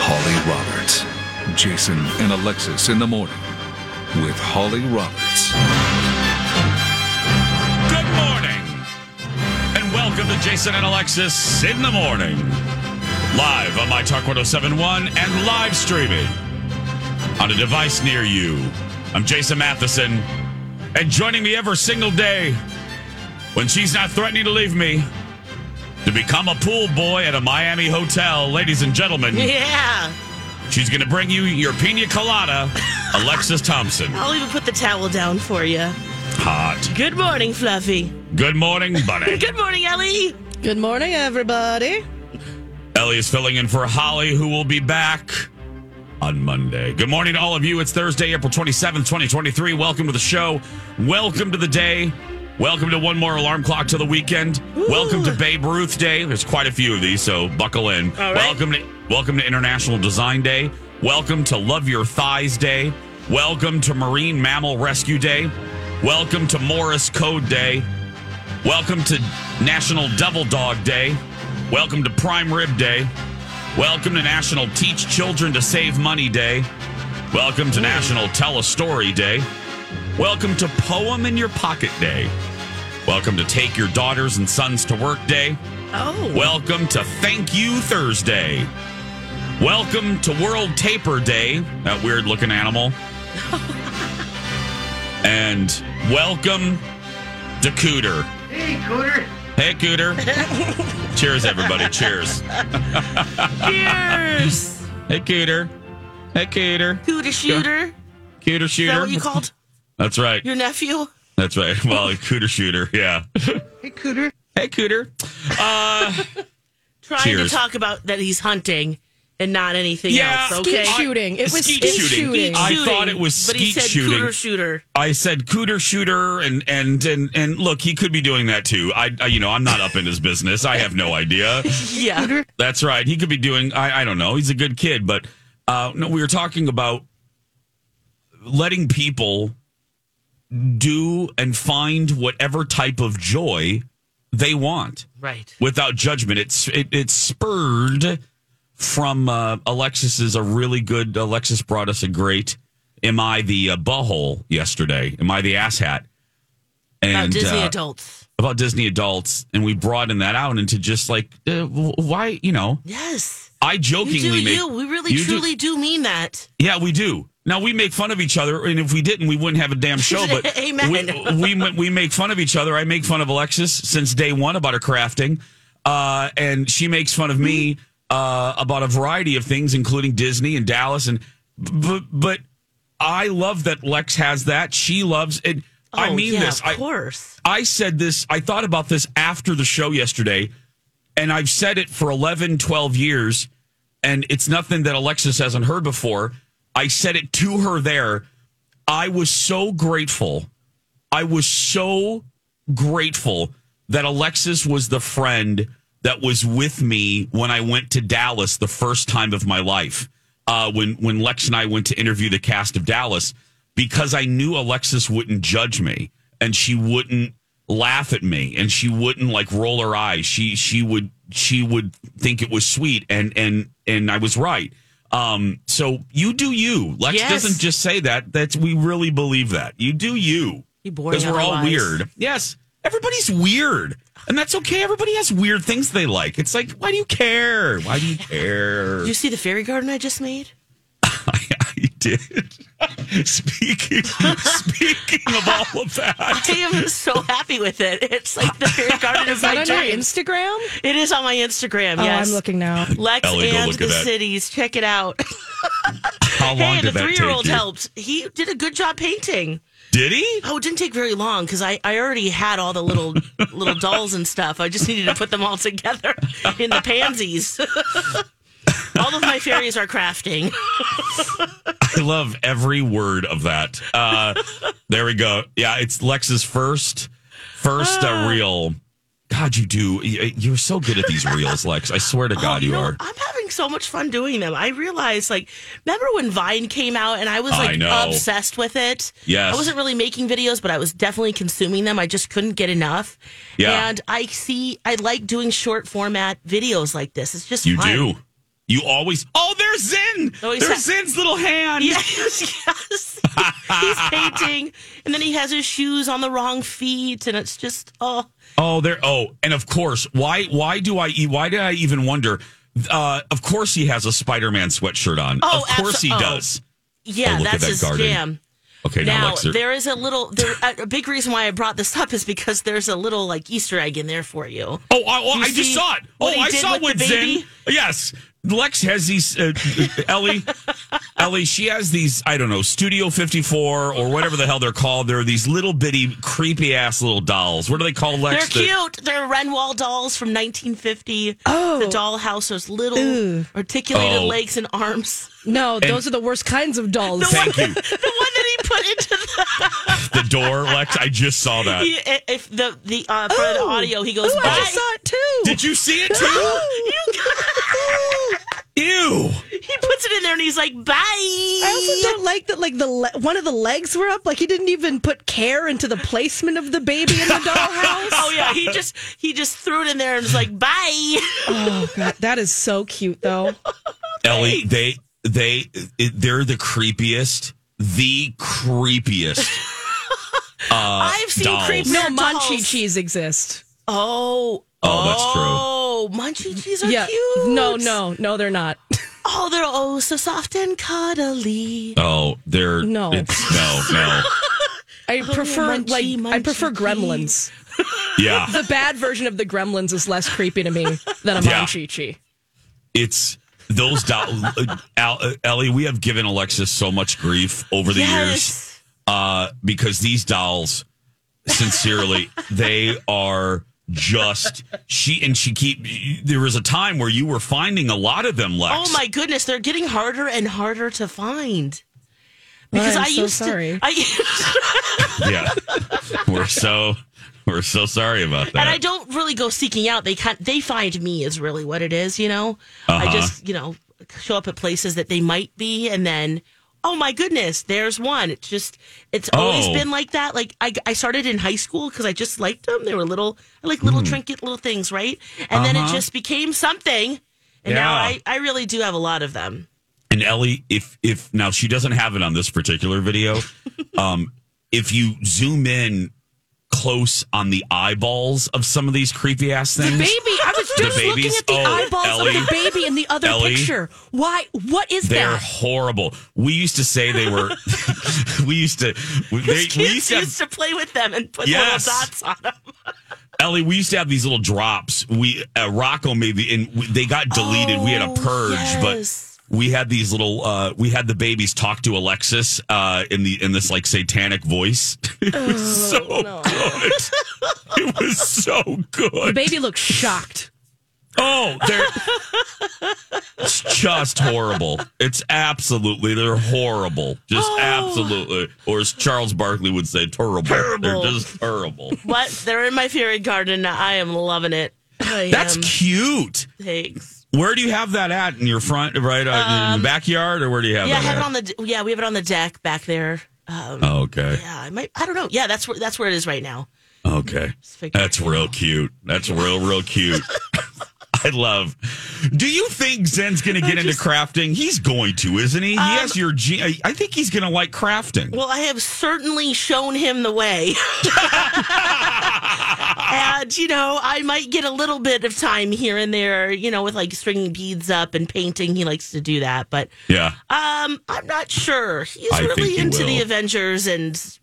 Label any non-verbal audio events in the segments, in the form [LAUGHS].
Holly Roberts. Jason and Alexis in the morning with Holly Roberts. Good morning, and welcome to Jason and Alexis in the morning. Live on My Talk 1071 and live streaming on a device near you. I'm Jason Matheson, and joining me every single day when she's not threatening to leave me to become a pool boy at a Miami hotel, ladies and gentlemen. Yeah. She's going to bring you your pina colada, [LAUGHS] Alexis Thompson. I'll even put the towel down for you. Hot. Good morning, Fluffy. Good morning, buddy. [LAUGHS] Good morning, Ellie. Good morning, everybody. Ellie is filling in for Holly, who will be back on Monday. Good morning to all of you. It's Thursday, April 27th, 2023. Welcome to the show. Welcome to the day. Welcome to one more alarm clock to the weekend. Welcome to Babe Ruth Day. There's quite a few of these, so buckle in. Right. Welcome to welcome to International Design Day. Welcome to Love Your Thighs Day. Welcome to Marine Mammal Rescue Day. Welcome to Morse Code Day. Welcome to National Devil Dog Day. Welcome to Prime Rib Day. Welcome to National Teach Children to Save Money Day. Welcome to National Tell a Story Day. Welcome to Poem in Your Pocket Day. Welcome to Take Your Daughters and Sons to Work Day. Oh. Welcome to Thank You Thursday. Welcome to World Tapir Day, that weird looking animal. [LAUGHS] and welcome to Cooter. Hey, Cooter. Hey, Cooter. [LAUGHS] Cheers, everybody. Cheers. Cheers. Hey, Cooter. Hey, Cooter. Cooter shooter. Cooter Is Shooter. that what you called That's right. your nephew? That's right. [LAUGHS] Well, Cooter Shooter. Yeah. Hey, Cooter. Hey, Cooter. Uh, [LAUGHS] Trying Cheers. to talk about that he's hunting and not anything Yeah. else, Skeet okay? shooting. It was Skeet skeet shooting. shooting. I thought it was But he said shooting. cooter shooter. I said Cooter Shooter, and and and and look, he could be doing that too. I, I you know, I'm not up in his business. I have no idea. [LAUGHS] Yeah. That's right. He could be doing. I I don't know. He's a good kid, but uh, no, we were talking about letting people do and find whatever type of joy they want Right. without judgment. It's it, it's spurred from uh, is a really good. Alexis brought us a great. Am I the uh, butthole yesterday? Am I the asshat? About And Disney uh, adults. about Disney adults, and we broadened that out into just like uh, why you know Yes. I You jokingly do make you. We really you do- truly do. mean that. yeah we do. Now we make fun of each other, and if we didn't, we wouldn't have a damn show. But [LAUGHS] we, we we make fun of each other. I make fun of Alexis since day one about her crafting, uh, and she makes fun of me uh, about a variety of things, including Disney and Dallas. And but but I love that Lex has that. She loves it. I Oh, mean yeah, this. Of I, course. I said this, I thought about this after the show yesterday, and I've said it for 11, 12 years, and it's nothing that Alexis hasn't heard before. I said it to her there. I was so grateful. I was so grateful that Alexis was the friend that was with me when I went to Dallas the first time of my life. Uh, when when Lex and I went to interview the cast of Dallas, because I knew Alexis wouldn't judge me and she wouldn't laugh at me and she wouldn't like roll her eyes. She she would she would think it was sweet and and and I was right. Um, so you do you. Lex Yes. doesn't just say that. That's we really believe that. You do you. Because we're all weird. Yes. Everybody's weird. And that's okay. Everybody has weird things they like. It's like, why do you care? Why do you [LAUGHS] care? Did you see the fairy garden I just made? [LAUGHS] I, I did. [LAUGHS] speaking speaking of all of that. I am so happy with it. It's like the fairy garden Is of that my on your dreams. Instagram? It is on my Instagram. Oh, yes, I'm looking now. Lex Ellie, go and look at the that. cities. Check it out. [LAUGHS] How long hey, did the that three year old you? helped. He did a good job painting. Did he? Oh, it didn't take very long because I, I already had all the little little dolls and stuff. I just needed to put them all [LAUGHS] together in the pansies. All of my fairies are crafting. [LAUGHS] I love every word of that. Uh, there we go. Yeah, it's Lex's first first Ah. uh, reel. God, you do. you- You're so good at these reels, Lex. I swear to God, Oh, you are. I'm having so much fun doing them. I realized, like, remember when Vine came out and I was like know. obsessed with it? Yes. I wasn't really making videos, but I was definitely consuming them. I just couldn't get enough. Yeah. And I see, I like doing short format videos like this. It's just You fun. do. You always. Oh, there's Zin. Oh, there's ha- Zin's little hand. Yes, [LAUGHS] yes. He's painting, and then he has his shoes on the wrong feet, and it's just oh, Oh, there. Oh, and of course, why? Why do I? Why did I even wonder? Uh, of course, he has a Spider-Man sweatshirt on. Oh, of course, he oh. does. yeah, Oh, look at that's that his garden. jam. Okay, now, Now there- is a little, there, a big reason why I brought this up is because there's a little like Easter egg in there for you. Oh, I, oh, You I just saw it. Oh, I saw with what the Zen. Yes, Lex has these. Uh, Ellie, [LAUGHS] Ellie, she has these. I don't know, Studio Fifty Four or whatever the hell they're called. They're these little bitty, creepy ass little dolls. What do they called, They're The- cute. They're Renwal dolls from 1950. Oh. the dollhouse. Those little Ooh. articulated Oh. legs and arms. No, those are the worst kinds of dolls. Thank you. The one that he put into the, [LAUGHS] The door, Lex. I just saw that. he, if the the uh, for the audio, he goes Ooh, by. I saw it too. Did you see it too? Ew. [LAUGHS] He puts it in there and he's like, "Bye." I also don't like that. Like the le- one of the legs were up. Like he didn't even put care into the placement of the baby in the [LAUGHS] dollhouse. Oh yeah, he just he just threw it in there and was like, "Bye." Oh god, that is so cute though. Ellie, they they they're the creepiest, the creepiest. [LAUGHS] Uh, I've seen dolls. creepy- No, They're munchie dolls. cheese exists. Oh. Oh, that's true. Oh, munchie cheese are yeah. cute. No, no, no, they're not. [LAUGHS] Oh, they're oh so soft and cuddly. Oh, they're No. It's, no, no. [LAUGHS] I prefer munchy, like I prefer gremlins. Yeah, The bad version of the gremlins is less creepy to me than a Yeah. munchie cheese. it's those dolls. Al, uh, Ellie, we have given Alexis so much grief over the years uh, because these dolls, sincerely, they are just she and she keep. There was a time where you were finding a lot of them, Lex. Oh my goodness, they're getting harder and harder to find. Because I'm I so used sorry. to, I, [LAUGHS] Yeah, we're so we're so sorry about that. and I don't really go seeking out. They can they find me is really what it is. You know, I Uh-huh. just you know show up at places that they might be, and then oh my goodness, there's one. It's just it's always Oh. been like that. Like I I started in high school because I just liked them. They were little, like little trinket little things, right? And then it. Uh-huh. just became something. And now I, I really do have a lot of them. And Ellie, if if now she doesn't have it on this particular video, [LAUGHS] um, if you zoom in close on the eyeballs of some of these creepy ass things, Baby, I was The just looking at the Oh, eyeballs Ellie. of the baby in the other Ellie. picture. Why? What is that? they're horrible. We used to say they were. [LAUGHS] [LAUGHS] we used to. They, we used to have, used to play with them and put Yes. little dots on them. [LAUGHS] Ellie, we used to have these little drops. We uh, Rocco maybe, and they got deleted. we had a Oh, purge, yes. but we had these little. Uh, we had the babies talk to Alexis uh, in the in this like satanic voice. [LAUGHS] it was so good. it was so good. The baby looks shocked. Oh, they're it's just horrible. It's absolutely they're horrible. Just absolutely, or as Charles Barkley would say, terrible. Terrible. They're just terrible. What? They're in my fairy garden. I am loving it. I That's am. cute. Thanks. Where do you have that at in your front, right uh, in the backyard, or where do you have Um, Yeah, I have it on the yeah, we have it on the deck back there. Um, Oh, okay. yeah, I might. I don't know. Yeah, that's where that's where it is right now. Okay. That's real out. cute. That's real, real cute. [LAUGHS] [LAUGHS] I love. Do you think Zen's going to get into crafting? He's going to, isn't he? he has your. Ge- I- think he's going to like crafting. Well, I have certainly shown him the way. [LAUGHS] and, you know, I might get a little bit of time here and there, you know, with like stringing beads up and painting. He likes to do that. But yeah. um, I'm not sure. He's I really he into the. Avengers and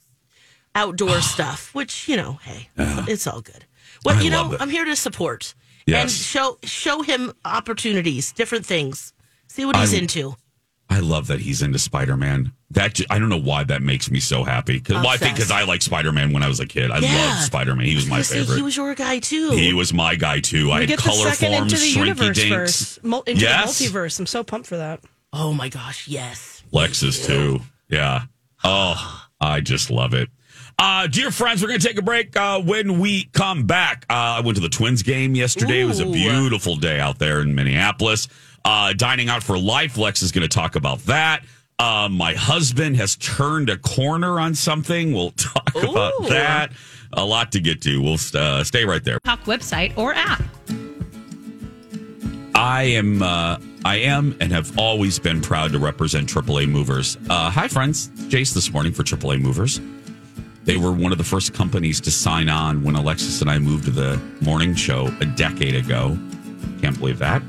outdoor [SIGHS] stuff, which, you know, hey, it's all good. Well, I you know, it. I'm here to support and show show him opportunities, different things. See what he's I- into. I love that he's into Spider Man. That I don't know why that makes me so happy. Cause, well, I think because I like Spider Man when I was a kid. I Yeah. loved Spider Man. He was my I was gonna say, favorite. He was your guy too. He was my guy too. I had get color second forms, into the shrinky universe dinks. mul- into Yes. the multiverse. I'm so pumped for that. oh my gosh, yes. Lexus too. Yeah. Oh, I just love it. Uh, dear friends, we're going to take a break. Uh, when we come back, uh, I went to the Twins game yesterday. It was a beautiful day out there in Minneapolis. Uh, dining out for life. Lex is going to talk about that. Uh, my husband has turned a corner on something. We'll [LAUGHS] talk about that. A lot to get to. We'll uh, stay right there. Talk website or app. I am, uh, I am, and have always been proud to represent AAA Movers. Uh, hi, friends. Jace this morning for AAA Movers. They were one of the first companies to sign on when Alexis and I moved to the morning show a decade ago. Can't believe that.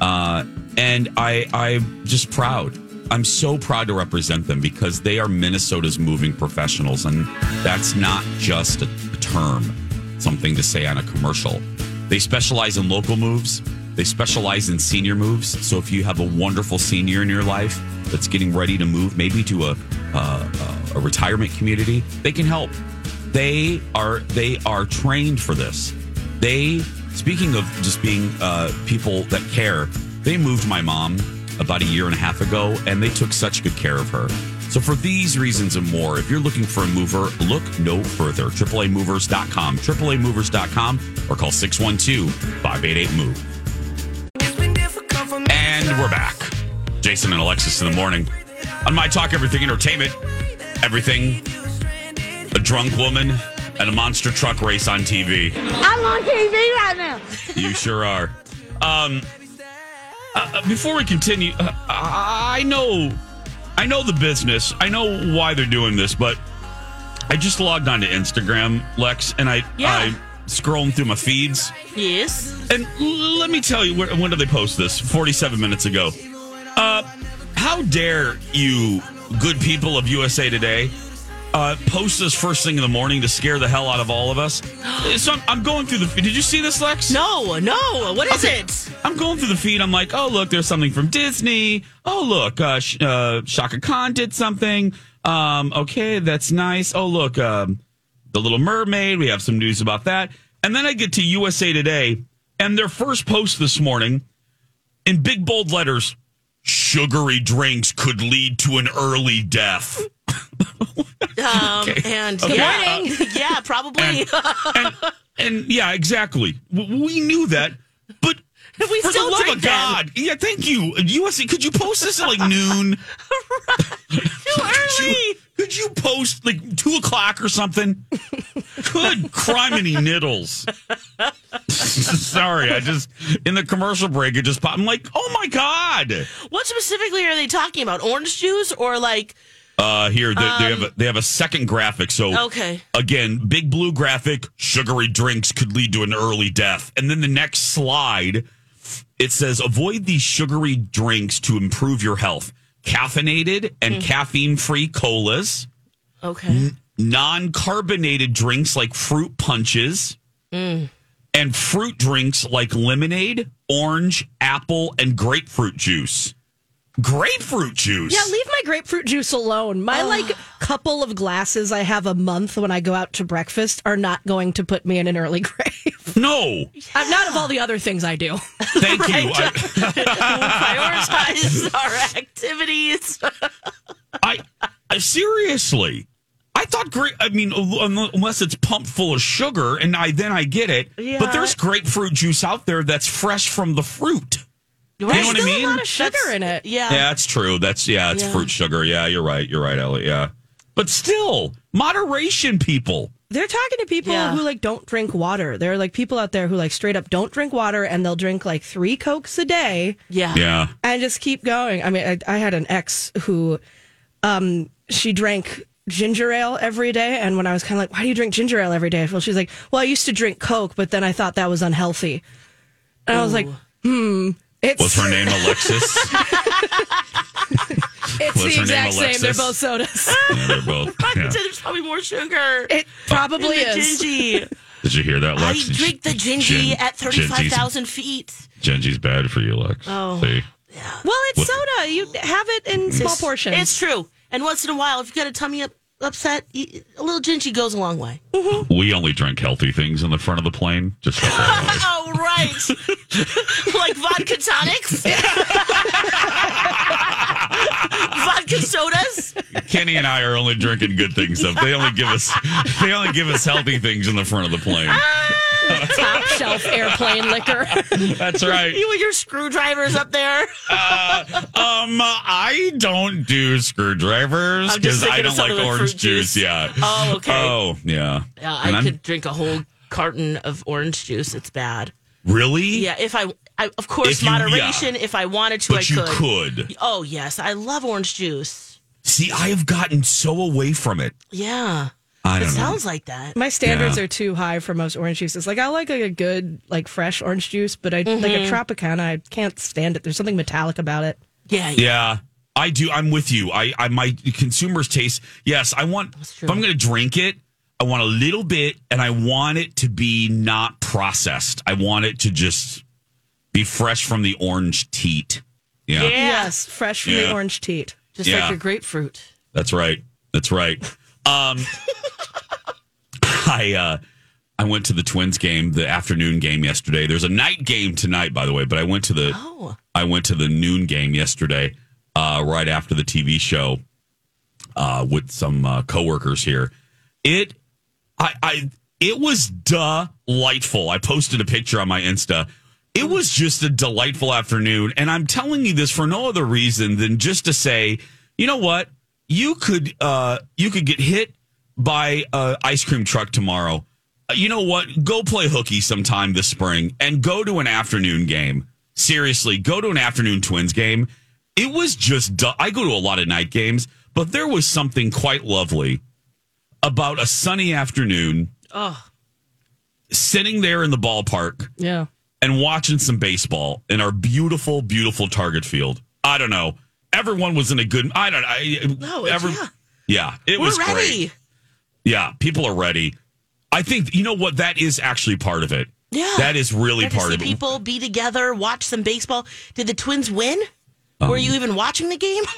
Uh, and I, I'm just proud. I'm so proud to represent them because they are Minnesota's moving professionals, and that's not just a term, something to say on a commercial. They specialize in local moves. They specialize in senior moves. So if you have a wonderful senior in your life that's getting ready to move, maybe to a uh, a retirement community, they can help. They are they are trained for this. They speaking of just being uh, people that care. They moved my mom about a year and a half ago, and they took such good care of her. So for these reasons and more, if you're looking for a mover, look no further. AAAmovers.com, AAAmovers.com, or call 612-588-MOVE. And we're back. Jason and Alexis in the morning. On My Talk Everything Entertainment, everything, a drunk woman, and a monster truck race on TV. I'm on TV right now. You sure are. Um, uh, before we continue, uh, I know, I know the business. I know why they're doing this, but I just logged onto Instagram, Lex, and I, Yeah. I scrolling through my feeds, Yes. and let me tell you, when, when did they post this? Forty-seven minutes ago. Uh, how dare you, good people of USA Today, uh, post this first thing in the morning to scare the hell out of all of us? [GASPS] so I'm, I'm going through the. Did you see this, Lex? No, no. What is Okay. it? I'm going through the feed. I'm like, oh look, there's something from Disney. Oh look, uh, Sh- uh, Chaka Khan did something. Um, okay, that's nice. Oh look, um, the Little Mermaid. We have some news about that. And then I get to USA Today, and their first post this morning, in big bold letters, sugary drinks could lead to an early death. [LAUGHS] Um, and Okay. yeah, uh, yeah, probably. and, and yeah, exactly. We knew that, but we for still the love of them. God, yeah, thank you. USC, could you post this at like noon? [LAUGHS] Too early. Could you post like two o'clock or something? Good criminy niddles. [LAUGHS] Sorry, I just in the commercial break it just popped. I'm like, oh my god. What specifically are they talking about? Orange juice or like? Uh, here they, they have a, they have a second graphic. So Okay. again, big blue graphic. Sugary drinks could lead to an early death, and then the next slide, it says avoid these sugary drinks to improve your health. Caffeinated and hmm. caffeine free colas. Okay. non carbonated drinks like fruit punches mm. and fruit drinks like lemonade, orange, apple, and grapefruit juice. Grapefruit juice. Yeah, leave my grapefruit juice alone. My like couple of glasses I have a month when I go out to breakfast are not going to put me in an early [LAUGHS] grave. No, Uh, not of all the other things I do. thank you. [LAUGHS] I, Prioritize our activities. [LAUGHS] I, I seriously, I thought great. I mean, unless it's pumped full of sugar, and I then I get it. Yeah. But there's grapefruit juice out there that's fresh from the fruit. You know what I mean? a lot of sugar That's- in it. Yeah. Yeah, that's true. That's yeah, it's Yeah. fruit sugar. Yeah, you're right. You're right, Ellie. Yeah, but still, moderation, people. They're talking to people Yeah. who like don't drink water. There are like people out there who like straight up don't drink water and they'll drink like three cokes a day Yeah. Yeah, and just keep going. I mean, I, I had an ex who, um, she drank ginger ale every day, and when I was kind of like, "Why do you drink ginger ale every day?" Well, she's like, "Well, I used to drink Coke, but then I thought that was unhealthy." And I was like, "Hmm." It's what's her name? [LAUGHS] Alexis. [LAUGHS] It's What's the her name, exact same. They're both sodas. [LAUGHS] yeah, they're both. [LAUGHS] I yeah. said there's probably more sugar. It probably in the is. gingy. Did you hear that, I Lex? drink the gingy Gin- at 35,000 feet. Gingy's bad for you, Lex. Oh. See? Well, it's What- soda. You have it in small portions. It's true. And once in a while, if you got a tummy up, upset, a little gingy goes a long way. Mm-hmm. We only drink healthy things in the front of the plane. Just Oh, right. like vodka tonics? Vodka sodas? Kenny and I are only drinking good things. Stuff. They only give us they only give us healthy things in the front of the plane. [LAUGHS] top shelf airplane liquor. That's right. You and your screwdrivers up there? Um, I don't do screwdrivers because I don't like orange juice. juice. Yeah. Oh, okay. Oh, yeah. Yeah, And I I'm- could drink a whole carton of orange juice. It's bad. really. Yeah, if I, I of course, If you- moderation. yeah. If I wanted to, I you could. could. Oh yes, I love orange juice. See, I have gotten so away from it. Yeah, I it don't know. sounds like that. My standards Yeah. are too high for most orange juices. Like I like like, a good like fresh orange juice, but I like Mm-hmm. a Tropicana. I can't stand it. There's something metallic about it. Yeah, yeah. Yeah. I do. I'm with you. I, I my consumers taste. Yes, I want. If I'm going to drink it, I want a little bit, and I want it to be not processed. I want it to just be fresh from the orange teat. Yeah, Yeah. Yes, fresh from the orange teat. just Yeah. like your grapefruit. that's right. That's right. Um, [LAUGHS] I uh, I went to the Twins game, the afternoon game yesterday. There's a night game tonight, by the way, but I went to the Oh, I went to the noon game yesterday, uh, right after the TV show, uh, with some uh, coworkers here. It, I, I, it was delightful. I posted a picture on my Insta. It was just a delightful afternoon, and I'm telling you this for no other reason than just to say, you know what, you could, uh, you could get hit by a ice cream truck tomorrow. Uh, You know what? Go play hooky sometime this spring and go to an afternoon game. Seriously, go to an afternoon Twins game. It was just, du- I go to a lot of night games, but there was something quite lovely about a sunny afternoon oh, sitting there in the ballpark Yeah. And watching some baseball in our beautiful, beautiful Target field. I don't know. Everyone was in a good. I don't know. I- No, it's- yeah. yeah, it we're was ready. great. Yeah, people are ready. I think you know what that is actually part of it. Yeah, that is really part of it. people be together, watch some baseball. Did the Twins win? Um, Were you even watching the game? [LAUGHS]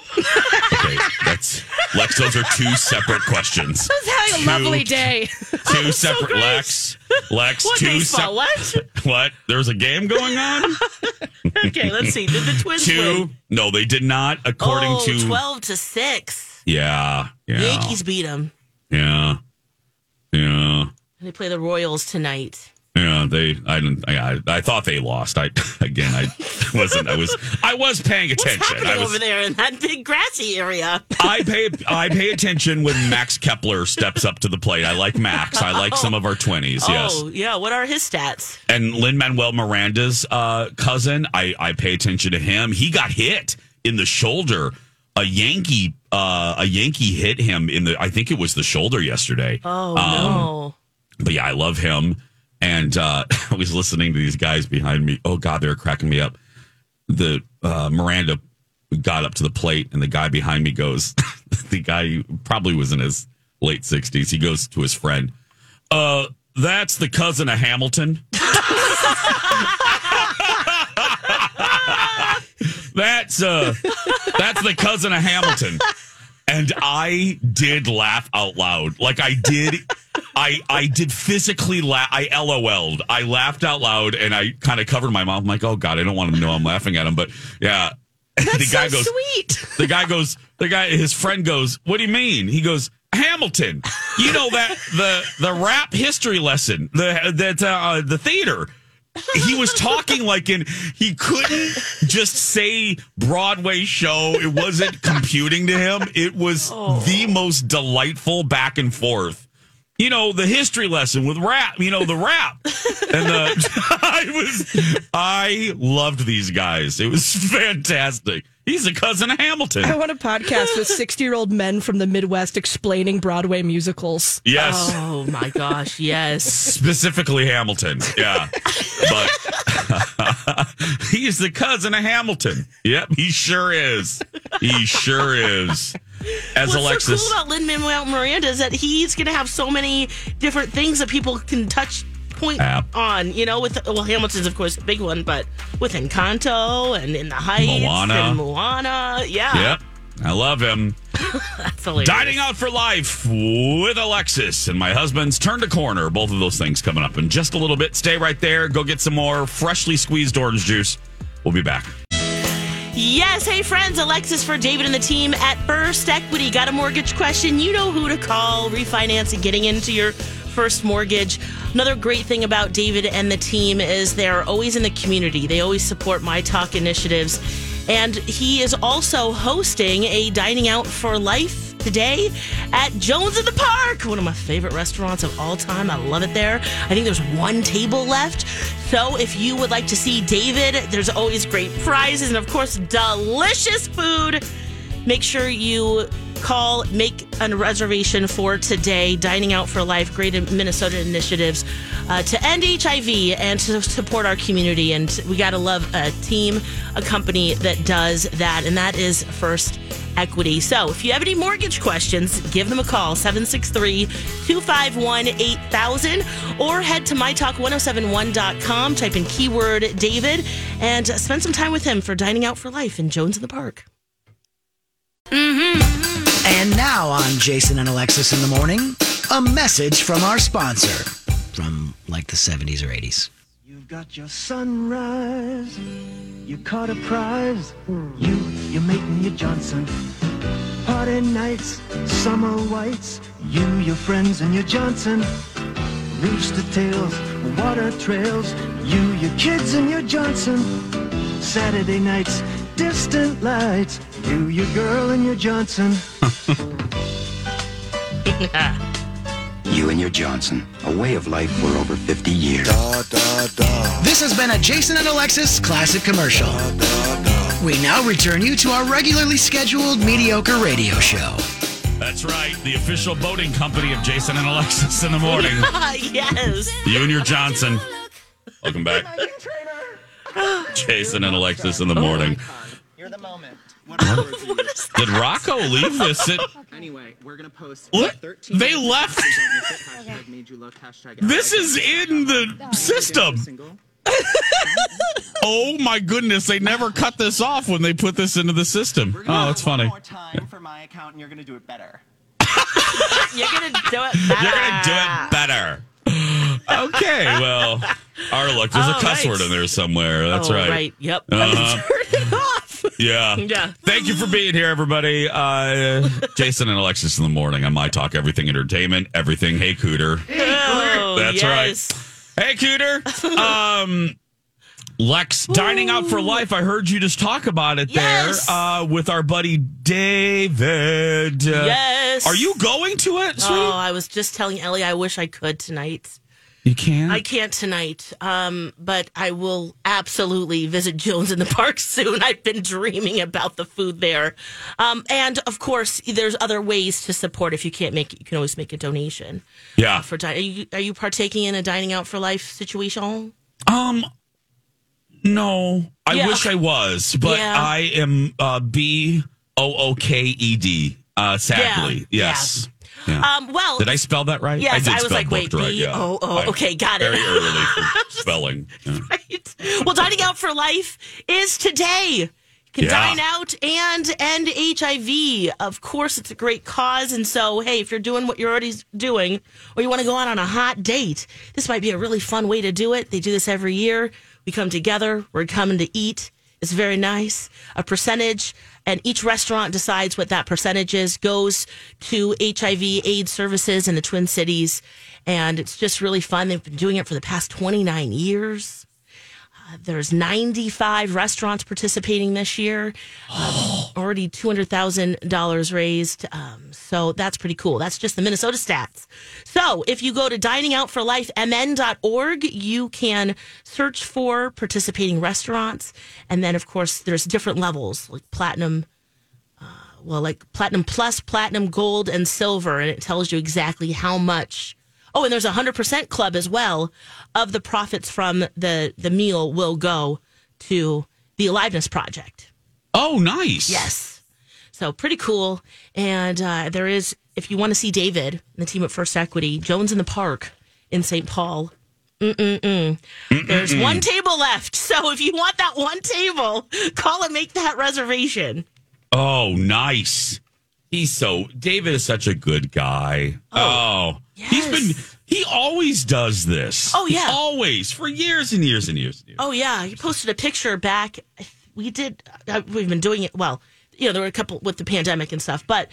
Okay, that's Lex. Those are two separate questions. [LAUGHS] I was having a Two- lovely day. Two [LAUGHS] separate great. Lex. Lex. What two baseball? sep- What? What? There's a game going on. Okay, let's see. Did the Twins two. win? No, they did not. According oh, to 12 to 6. yeah, yeah, Yankees beat them. yeah, yeah. They play the Royals tonight. Yeah, they. I didn't. I, I thought they lost. I [LAUGHS] again. I wasn't. I was. I was paying What's attention. happening I was. over there in that big grassy area? I pay. I pay attention when Max Kepler steps up to the plate. I like Max. I like some of our twenties. Yes. Oh, yeah. What are his stats? And Lin Manuel Miranda's uh, cousin. I I pay attention to him. He got hit in the shoulder. A Yankee. Uh, a Yankee hit him in the. I think it was the shoulder yesterday. Oh, Um, no. but yeah, I love him. And uh, [LAUGHS] I was listening to these guys behind me. Oh God, they were cracking me up. The uh, Miranda got up to the plate, and the guy behind me goes, [LAUGHS] the guy probably was in his late sixties. He goes to his friend, "Uh, that's the cousin of Hamilton." [LAUGHS] that's uh, that's the cousin of Hamilton. And I did laugh out loud. Like I did I I did physically laugh. I LOL'd. I laughed out loud and I kind of covered my mouth. I'm like, oh God, I don't want him to know I'm laughing at him. But yeah. [LAUGHS] the guy so goes, sweet. the guy goes, the guy, his friend goes, what do you mean? He goes, Hamilton. You know that the the rap history lesson, the that uh, the theater. He was talking like in he couldn't just say Broadway show. It wasn't computing to him. It was the most delightful back and forth. You know the history lesson with rap. You know the rap, [LAUGHS] and the uh, [LAUGHS] I was I loved these guys. It was fantastic. He's a cousin of Hamilton. I want a podcast with 60 year old men from the Midwest explaining Broadway musicals. Yes. Oh my gosh, yes. specifically Hamilton. Yeah, but [LAUGHS] he's the cousin of Hamilton. Yep, he sure is. He sure is. As What's Alexis, so cool about Lin Manuel Miranda is that he's going to have so many different things that people can touch point App. on. You know, with well, Hamilton's of course a big one, but with Encanto and In the Heights Moana. and Moana, yeah, yep, I love him. [LAUGHS] that's hilarious. Dining out for life with Alexis and my husband's turned a corner. Both of those things coming up in just a little bit. Stay right there. Go get some more freshly squeezed orange juice. We'll be back. Yes, hey friends, Alexis for David and the team at First Equity. Got a mortgage question? You know who to call. Refinancing, getting into your first mortgage. Another great thing about David and the team is they're always in the community. They always support My Talk initiatives. And he is also hosting a Dining Out for Life today at Jones in the Park, one of my favorite restaurants of all time. I love it there. I think there's one table left. So if you would like to see David, there's always great prizes and, of course, delicious food. Make sure you call, make a reservation for today. Dining Out for Life, great Minnesota initiatives uh, to end HIV and to support our community. And we got to love a team, a company that does that, and that is First Equity. So if you have any mortgage questions, give them a call 763 251 8000 or head to mytalk1071.com, type in keyword David, and spend some time with him for Dining Out for Life in Jones in the Park. mhm And now on Jason and Alexis in the morning, a message from our sponsor from like the 70s or 80s. You've got your sunrise. You caught a prize. You, you're making your Johnson. Party nights, summer whites. You, your friends, and your Johnson. Rooster tails, water trails. You, your kids, and your Johnson. Saturday nights, distant lights. You, your girl, and your Johnson. [LAUGHS] [LAUGHS] [LAUGHS] You and your Johnson, a way of life for over 50 years. This has been a Jason and Alexis classic commercial. We now return you to our regularly scheduled mediocre radio show. That's right. The official boating company of Jason and Alexis in the morning. [LAUGHS] Ah, yes. You and your Johnson. Welcome back. Jason and Alexis in the morning. Oh You're the moment. Did Rocco leave this? [LAUGHS] It, Anyway, we're gonna post What? 13 They left- hashtag made you look hashtag this is in the system. [LAUGHS] Oh my goodness! They never cut this off when they put this into the system. We're gonna Oh, do that's it one funny. More time for my account, and you're gonna do it better. [LAUGHS] You're going to do it better. You're gonna do it better. Okay, well, our look. There's a All cuss right. word in there somewhere. That's oh, right. right. Yep. Uh-huh. [LAUGHS] Turn it off. Yeah. Yeah. Thank you for being here, everybody. Uh, Jason and Alexis in the morning on My Talk Everything Entertainment. Everything. Hey, Cooter. Oh, That's yes. right. Hey, Cooter. Um, Lex, dining out for life. I heard you just talk about it Yes. there uh, with our buddy David. Uh, Yes. Are you going to it, sweetie? Oh, I was just telling Ellie I wish I could tonight. You can't. I can't tonight, um, but I will absolutely visit Jones in the [LAUGHS] Park soon. I've been dreaming about the food there, um, and of course, there's other ways to support. If you can't make it, you can always make a donation yeah. for. Di- are you are you partaking in a dining out for life situation? Um, no, I Yeah. wish I was, but Yeah. I am uh, B O O K E D. Uh, sadly, Yeah. yes. Yeah. Um, well, Did I spell that right? Yes, I, did I was like, wait, right. B Yeah. O O. I- Okay, got it. Very early [LAUGHS] spelling. Yeah. [LAUGHS] right? Well, dining out for life is today. You can dine out and end HIV. Of course, it's a great cause. And so, hey, if you're doing what you're already doing or you want to go out on a hot date, this might be a really fun way to do it. They do this every year. We come together, we're coming to eat. It's very nice. A percentage and each restaurant decides what that percentage is, goes to HIV AIDS services in the Twin Cities. And it's just really fun. They've been doing it for the past 29 years. There's 95 restaurants participating this year. Uh, [GASPS] already $200,000 raised. Um, so that's pretty cool. That's just the Minnesota stats. So if you go to diningoutforlifemn.org, you can search for participating restaurants. And then, of course, there's different levels like platinum, uh, well, like platinum plus, platinum, gold, and silver. And it tells you exactly how much. Oh, and there's a 100% club as well of the profits from the, the meal will go to the Aliveness Project. Oh, nice. Yes. So pretty cool. And uh, there is, if you want to see David and the team at First Equity, Jones in the Park in St. Paul. Mm-mm-mm. There's one table left. So if you want that one table, call and make that reservation. Oh, nice. He's so David is such a good guy. Oh, he's been he always does this. Oh, yeah. always for years and years and years. And years. Oh yeah, he posted a picture back. We did. Uh, we've been doing it. Well, you know, there were a couple with the pandemic and stuff, but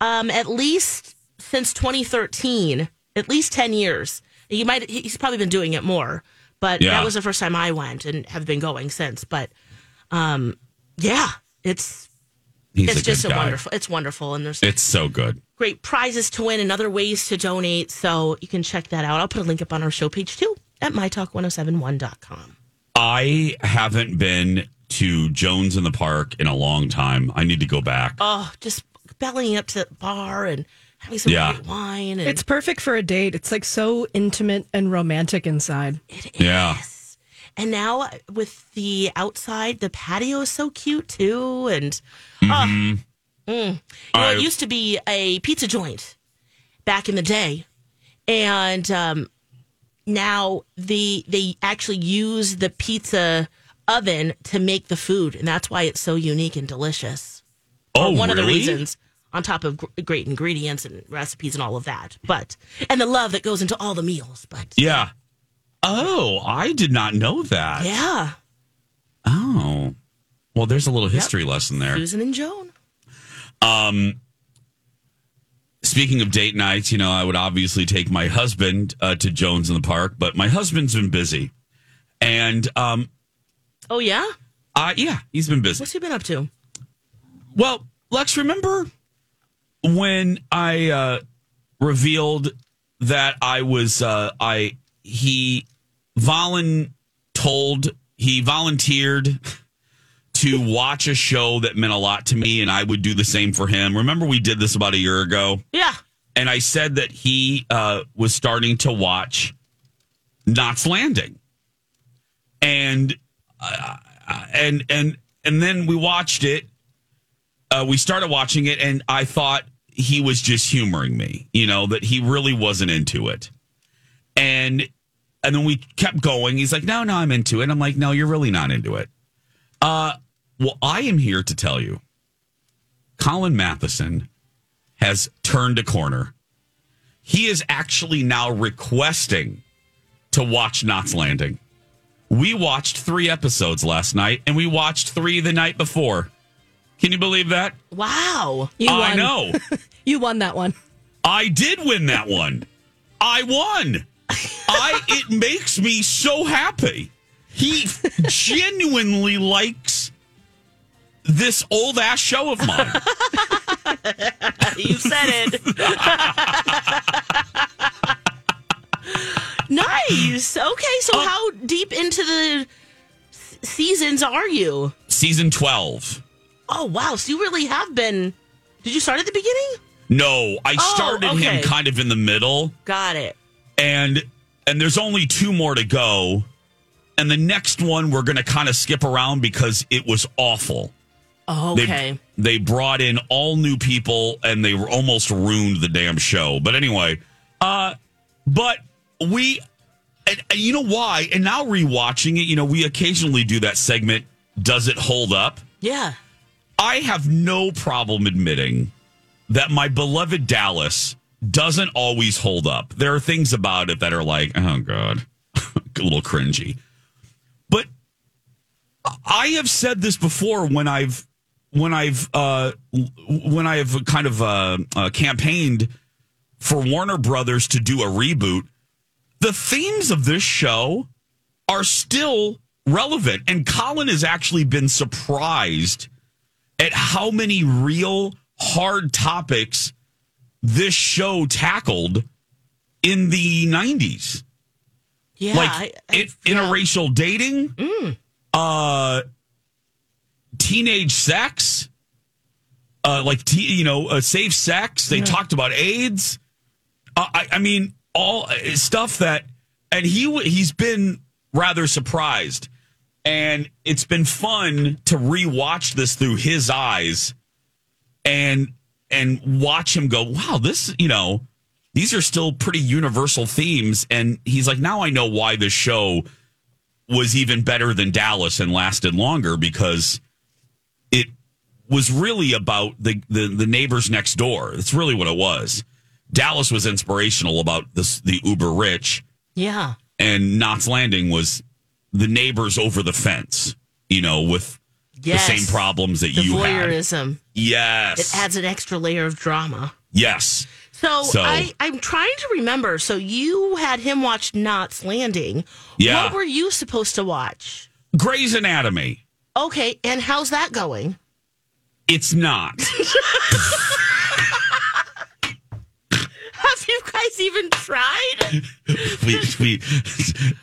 um, at least since 2013, at least 10 years. He might. He's probably been doing it more, but Yeah. that was the first time I went and have been going since. But um, yeah, it's He's it's a just good a guy. wonderful. It's wonderful, and there's It's so good. great prizes to win and other ways to donate. So you can check that out. I'll put a link up on our show page too at mytalk1071.com. I haven't been to Jones in the Park in a long time. I need to go back. Oh, just bellying up to the bar and having some Yeah. great wine. And It's perfect for a date. It's like so intimate and romantic inside. It is. yeah. And now with the outside, the patio is so cute too. And Mhm. oh, mm. you know, it used to be a pizza joint back in the day, and um, now the they actually use the pizza oven to make the food, and that's why it's so unique and delicious. Oh, one of the reasons. On top of great ingredients and recipes and all of that, but and the love that goes into all the meals. But Yeah. Oh, I did not know that. yeah, Oh. Well, there's a little history lesson there. Susan and Joan. Um, speaking of date nights, you know, I would obviously take my husband uh, to Jones in the Park, but my husband's been busy, and um, Oh yeah, uh, yeah, he's been busy. what's he been up to? Well, Lex, remember when I uh, revealed that I was uh, I he volun told he volunteered to watch a show that meant a lot to me, and I would do the same for him. Remember, we did this about a year ago, Yeah. and I said that he uh, was starting to watch Knots Landing, and uh, and and and then we watched it. Uh, we started watching it, and I thought he was just humoring me. You know that he really wasn't into it, and and then we kept going. He's like, "No, no, I'm into it." I'm like, "No, you're really not into it." Uh, well, I am here to tell you, Colin Matheson has turned a corner. He is actually now requesting to watch Knots Landing. We watched three episodes last night, and we watched three the night before. Can you believe that? Wow. You I won. know. [LAUGHS] You won that one. I did win that one. I won. I it makes me so happy. He genuinely likes this old ass show of mine. [LAUGHS] you said it. [LAUGHS] nice. Okay, so Oh. how deep into the seasons are you? Season 12. Oh wow, so you really have been. Did you start at the beginning? No, I Oh, started okay. him kind of in the middle Got it. and and there's only two more to go. And the next one we're going to kind of skip around because it was awful. Oh, They- okay. They, brought in all new people and they were almost ruined the damn show. But anyway, uh, but we, and, and you know why? And now rewatching it, you know, we occasionally do that segment. Does it hold up? Yeah. I have no problem admitting that my beloved Dallas doesn't always hold up. There are things about it that are like, oh God, [LAUGHS] a little cringy. But I have said this before when I've when I've uh, when I have kind of uh, uh, campaigned for Warner Brothers to do a reboot, the themes of this show are still relevant, and Colin has actually been surprised at how many real hard topics this show tackled in the 90s Yeah. like I- I- it, interracial dating, uh, teenage sex, uh, like te- you know, uh, safe sex. They talked about AIDS. Uh, I, I mean, all uh, stuff that, and he he's been rather surprised, and it's been fun to rewatch this through his eyes, and and watch him go, wow, this you know these are still pretty universal themes. And he's like, now I know why this show was even better than Dallas and lasted longer because it was really about the, the, the neighbors next door. That's really what it was. Dallas was inspirational about this, the uber rich, yeah. and Knots Landing was the neighbors over the fence, you know, with Yes. the same problems that The you had. voyeurism. Yes. It adds an extra layer of drama. yes. So, So- I, I'm trying to remember. So you had him watch Knots Landing. Yeah. What were you supposed to watch? Grey's Anatomy. Okay, and how's that going? It's not. [LAUGHS] Have you guys even tried? [LAUGHS] we we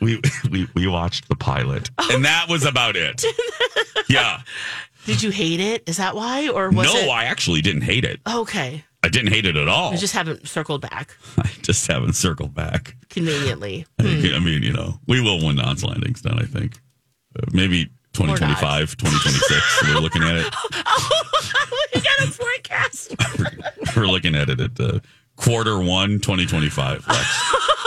[LAUGHS] we we we watched the pilot, and that was about it. [LAUGHS] Yeah. Did you hate it? Is that why, or was no, it? I actually didn't hate it. Okay, I didn't hate it at all. I just haven't circled back I just haven't circled back. conveniently. I mean, you know, we will win Knots Landings done. I think uh, maybe 2025, 2026. We're looking at it. Oh, we got a forecast. We're looking at it at uh, quarter one, 2025. [LAUGHS]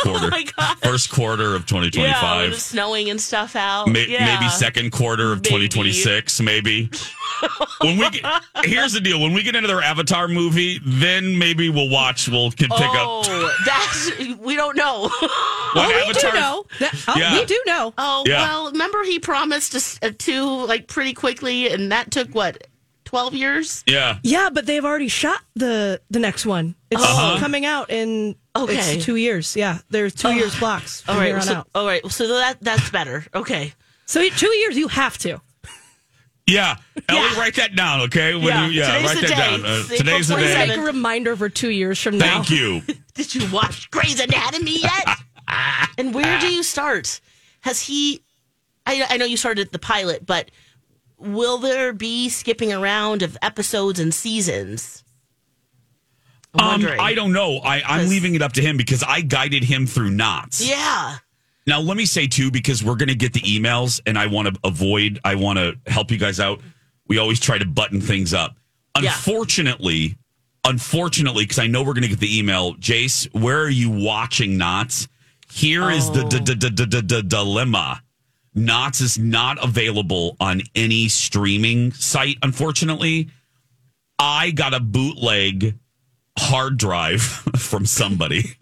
Quarter, Oh my first quarter of 2025. it's snowing and stuff out. May- yeah. Maybe second quarter of Maybe. 2026, maybe. [LAUGHS] when we get, here's the deal: when we get into their Avatar movie, then maybe we'll watch. We'll can pick up Oh, that's we don't know. [LAUGHS] when we Avatar. do know. That- oh, Yeah. We do know. Oh Yeah. well, remember he promised us uh, two like pretty quickly, and that took what twelve years. Yeah, Yeah, but they've already shot the the next one. It's Uh-huh. coming out in Okay. it's two years. Yeah, there's two years blocks all right so, out. all right so that that's better. Okay, So two years you have to. yeah. Ellie, Yeah. write that down, okay? When Yeah, you, yeah today's write the that day. down. Uh, April today's the Please day. 27th. make a reminder for two years from now. Thank you. [LAUGHS] did you watch Grey's Anatomy yet? [LAUGHS] and where do you start? Has he? I I know you started at the pilot, but will there be skipping around of episodes and seasons? Um. I don't know. I, I'm leaving it up to him because I guided him through knots. Yeah. Now, let me say too, because we're going to get the emails, and I want to avoid. I want to help you guys out. We always try to button things up. Yeah. Unfortunately, unfortunately, because I know we're going to get the email. Jace, where are you watching Knots? Here is the d- d- d- d- d- dilemma. Knots is not available on any streaming site. Unfortunately, I got a bootleg hard drive [LAUGHS] from somebody.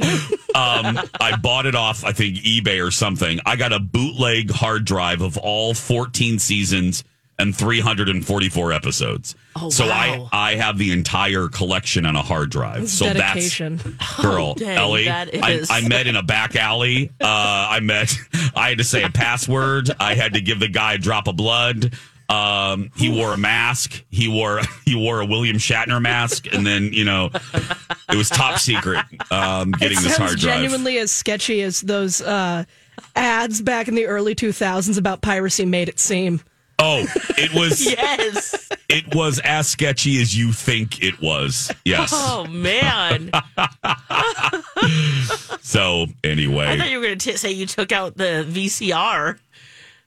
um, I bought it off, I think, eBay or something. I got a bootleg hard drive of all 14 seasons and 344 episodes. Oh, wow. so. I I have the entire collection on a hard drive. so dedication. that's [LAUGHS] girl, [LAUGHS] dang, Ellie. that I. I met in a back alley. Uh, I met. [LAUGHS] I had to say a password. I had to give the guy a drop of blood. Um, he wore a mask. He wore he wore a William Shatner mask, and then you know it was top secret. Um, getting it this hard drive. genuinely as sketchy as those uh, ads back in the early 2000s about piracy made it seem. Oh, it was [LAUGHS] Yes. it was as sketchy as you think it was. Yes. Oh man. [LAUGHS] So anyway, I thought you were going to say you took out the VCR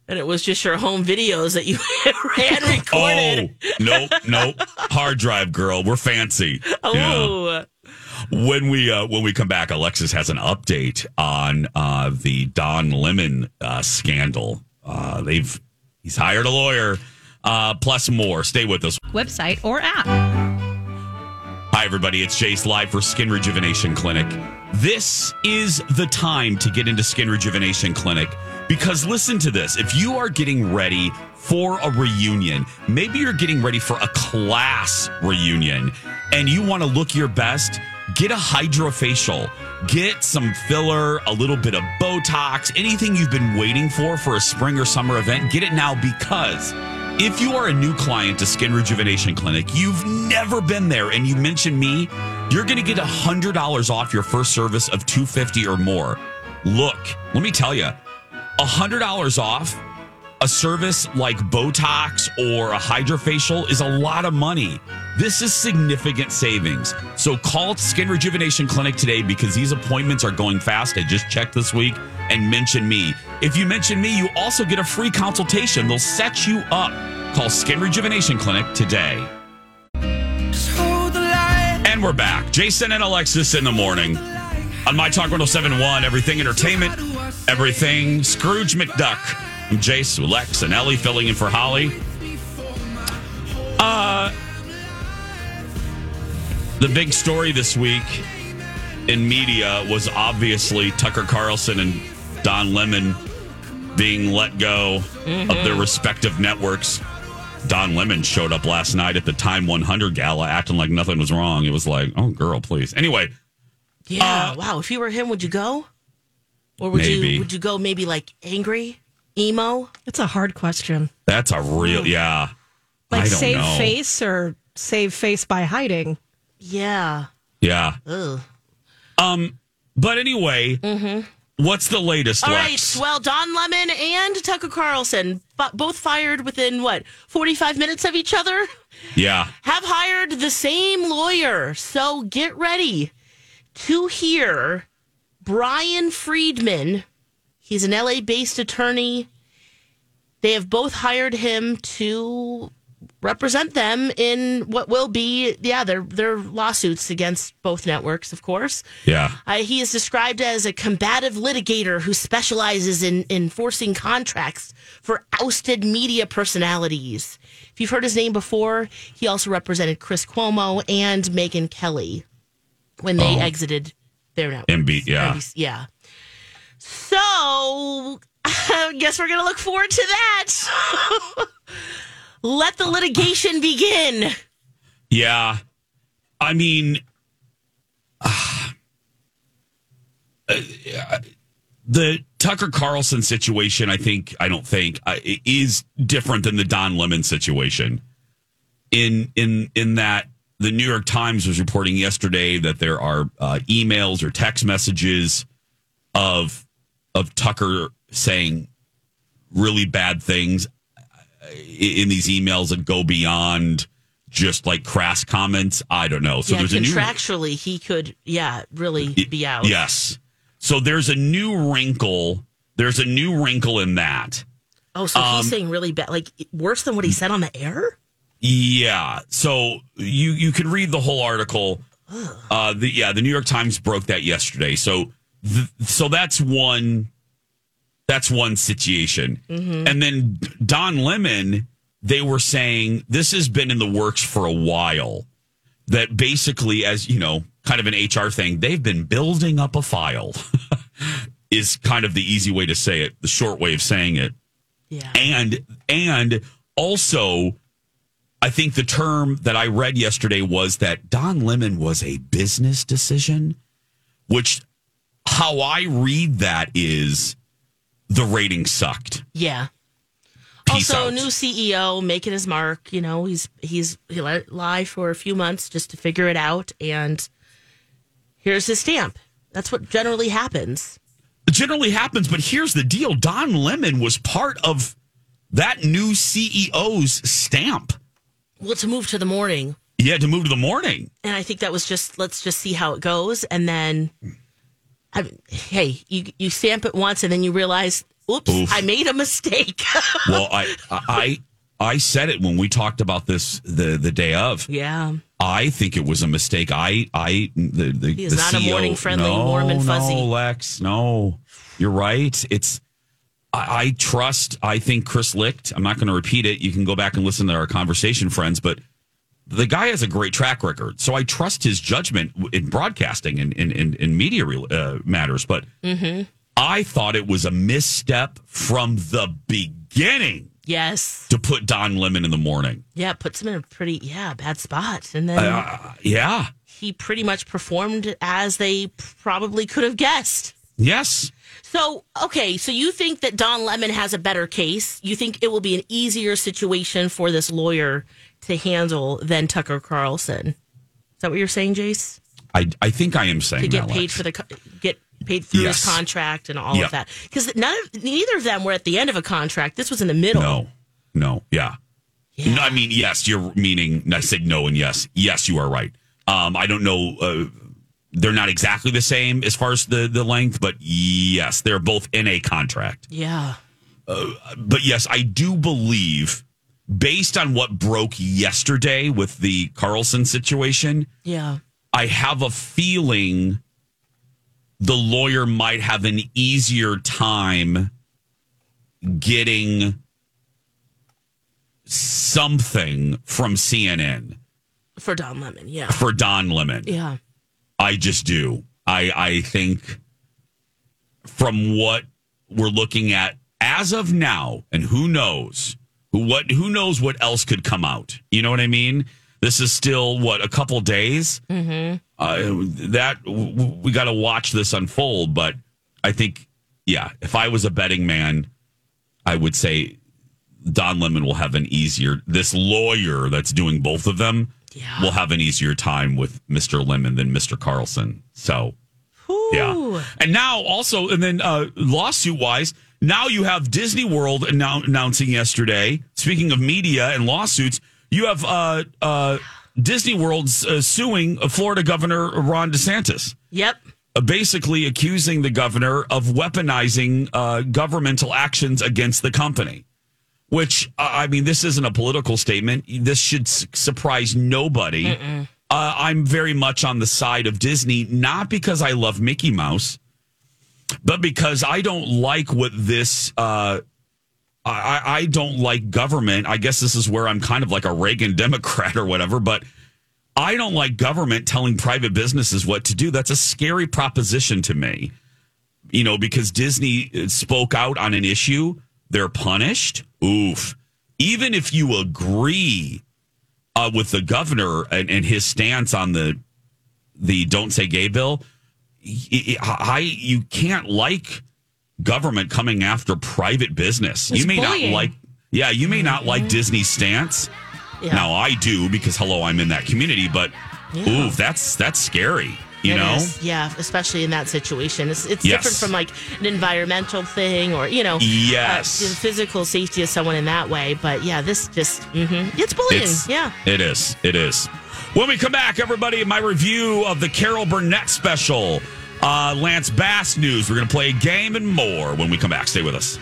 and it was just your home videos that you [LAUGHS] hand recorded. Oh, nope, nope. Hard drive girl. We're fancy. Yeah. Oh, When we uh, when we come back, Alexis has an update on uh, the Don Lemon uh, scandal. Uh, they've he's hired a lawyer, uh, plus more. Stay with us. website or app. Hi, everybody. It's Jace live for Skin Rejuvenation Clinic. This is the time to get into Skin Rejuvenation Clinic because listen to this. If you are getting ready for a reunion, maybe you're getting ready for a class reunion and you want to look your best, get a hydrofacial, get some filler, a little bit of Botox, anything you've been waiting for for a spring or summer event, get it now because if you are a new client to Skin Rejuvenation Clinic, you've never been there and you mention me, you're going to get $100 off your first service of 250 or more. Look, let me tell you, $100 off a service like Botox or a hydrofacial is a lot of money. This is significant savings. So call Skin Rejuvenation Clinic today because these appointments are going fast. I just checked this week and mention me. If you mention me, you also get a free consultation. They'll set you up. Call Skin Rejuvenation Clinic today. And we're back. Jason and Alexis in the morning on My Talk 1071, Everything Entertainment, Everything Scrooge McDuck. I'm Jace, Lex, and Ellie filling in for Holly. Uh, the big story this week in media was obviously Tucker Carlson and Don Lemon being let go of their respective networks. Don Lemon showed up last night at the Time 100 gala acting like nothing was wrong. It was like, oh, girl, please. Anyway, Yeah. wow. If you were him, would you go? Or would Maybe. you would you go maybe like angry, emo? It's a hard question. that's a real, yeah. Like I don't save know. face or save face by hiding. Yeah. Yeah. Ugh. Um, but anyway, what's the latest, All right. Lex? Well, Don Lemon and Tucker Carlson, bo- both fired within what forty five minutes of each other, Yeah. have hired the same lawyer. So get ready to hear Bryan Freedman. He's an LA based attorney. They have both hired him to represent them in what will be, yeah, their their lawsuits against both networks, of course. Yeah. Uh, he is described as a combative litigator who specializes in enforcing contracts for ousted media personalities. If you've heard his name before, he also represented Chris Cuomo and Megyn Kelly when they Oh. exited their network. MB, yeah. NBC yeah. So, I guess we're going to look forward to that. [LAUGHS] Let the litigation begin. Yeah. I mean, uh, the Tucker Carlson situation, I think, I don't think, uh, is different than the Don Lemon situation. In in in that the New York Times was reporting yesterday that there are uh, emails or text messages of of Tucker saying really bad things in these emails that go beyond just like crass comments. I don't know. So yeah, there's a new contractually, he could, yeah, really be out. yes. So there's a new wrinkle. There's a new wrinkle in that. Oh, so Um, he's saying really bad, like worse than what he said on the air? Yeah. So you you can read the whole article. Uh, the yeah, the New York Times broke that yesterday. So th- so that's one that's one situation. Mm-hmm. And then Don Lemon, they were saying this has been in the works for a while. That basically, as you know, kind of an HR thing, they've been building up a file. [LAUGHS] is kind of the easy way to say it, the short way of saying it. Yeah. And and also I think the term that I read yesterday was that Don Lemon was a business decision, which how I read that is the rating sucked. Yeah. Peace also, out. new CEO making his mark. You know, he's he's he let it lie for a few months just to figure it out, and here's his stamp. That's what generally happens. It generally happens, but here's the deal. Don Lemon was part of that new CEO's stamp. Well, to move to the morning, Yeah, to move to the morning. and I think that was just let's just see how it goes, and then, I hey, you you stamp it once, and then you realize, oops, Oof. I made a mistake. [LAUGHS] Well, I I I said it when we talked about this the the day of. yeah. I think it was a mistake. I, I, the, the, the not a morning-friendly, no, warm and fuzzy. No, Lex, no, you're right. It's, I, I trust. I think Chris Licht. I'm not going to repeat it. You can go back and listen to our conversation, friends. But the guy has a great track record, so I trust his judgment in broadcasting and in, in, in, media uh, matters. But Mm-hmm. I thought it was a misstep from the beginning Yes. to put Don Lemon in the morning. Yeah, puts him in a pretty yeah bad spot, and then Uh, yeah. he pretty much performed as they probably could have guessed. Yes. So, okay, so you think that Don Lemon has a better case? You think it will be an easier situation for this lawyer to handle than Tucker Carlson? Is that what you're saying, Jace? I, I think I am saying To get paid Lex. for the get paid through Yes. his contract and all Yep. of that because none of neither of them were at the end of a contract. This was in the middle. No, no, yeah. No, I mean, yes, you're meaning, I said no and yes. Yes, you are right. Um, I don't know. Uh, they're not exactly the same as far as the, the length, but yes, they're both in a contract. Yeah. But yes, I do believe, based on what broke yesterday with the Carlson situation, Yeah. I have a feeling the lawyer might have an easier time getting something from CNN For Don Lemon. Yeah. for Don Lemon. Yeah. I just do. I I think from what we're looking at as of now, and who knows what who knows what else could come out. You know what I mean? This is still what a couple days. Mm-hmm. Uh, that w- we got to watch this unfold. But I think, yeah, if I was a betting man, I would say Don Lemon will have an easier. This lawyer that's doing both of them will have an easier time with Mr. Lemon than Mr. Carlson. So, yeah. And now also, and then uh, lawsuit wise, now you have Disney World annou- announcing yesterday. Speaking of media and lawsuits, you have uh, uh, Disney World uh, suing Florida Governor Ron DeSantis Yep. uh, basically accusing the governor of weaponizing uh, governmental actions against the company. Which uh, I mean, this isn't a political statement. This should s- surprise nobody. Uh, I'm very much on the side of Disney, not because I love Mickey Mouse, but because I don't like what this. Uh, I, I don't like government. I guess this is where I'm kind of like a Reagan [LAUGHS] Democrat or whatever, but I don't like government telling private businesses what to do. That's a scary proposition to me. You know, because Disney spoke out on an issue, they're punished. Oof. Even if you agree uh, with the governor and, and his stance on the the don't say gay bill, I, you can't like government coming after private business. It's you may bullying. not like yeah, you may not like Disney's stance. Yeah. Now I do because hello, I'm in that community, but Yeah. oof, that's that's scary. You It know? is. yeah, especially in that situation. It's it's Yes. different from like an environmental thing or you know, Yes. uh, physical safety of someone in that way. But yeah, this just hmm it's bullying. It's- yeah, It is. It is. When we come back, everybody, my review of the Carol Burnett special, uh, Lance Bass news. We're going to play a game and more when we come back. Stay with us.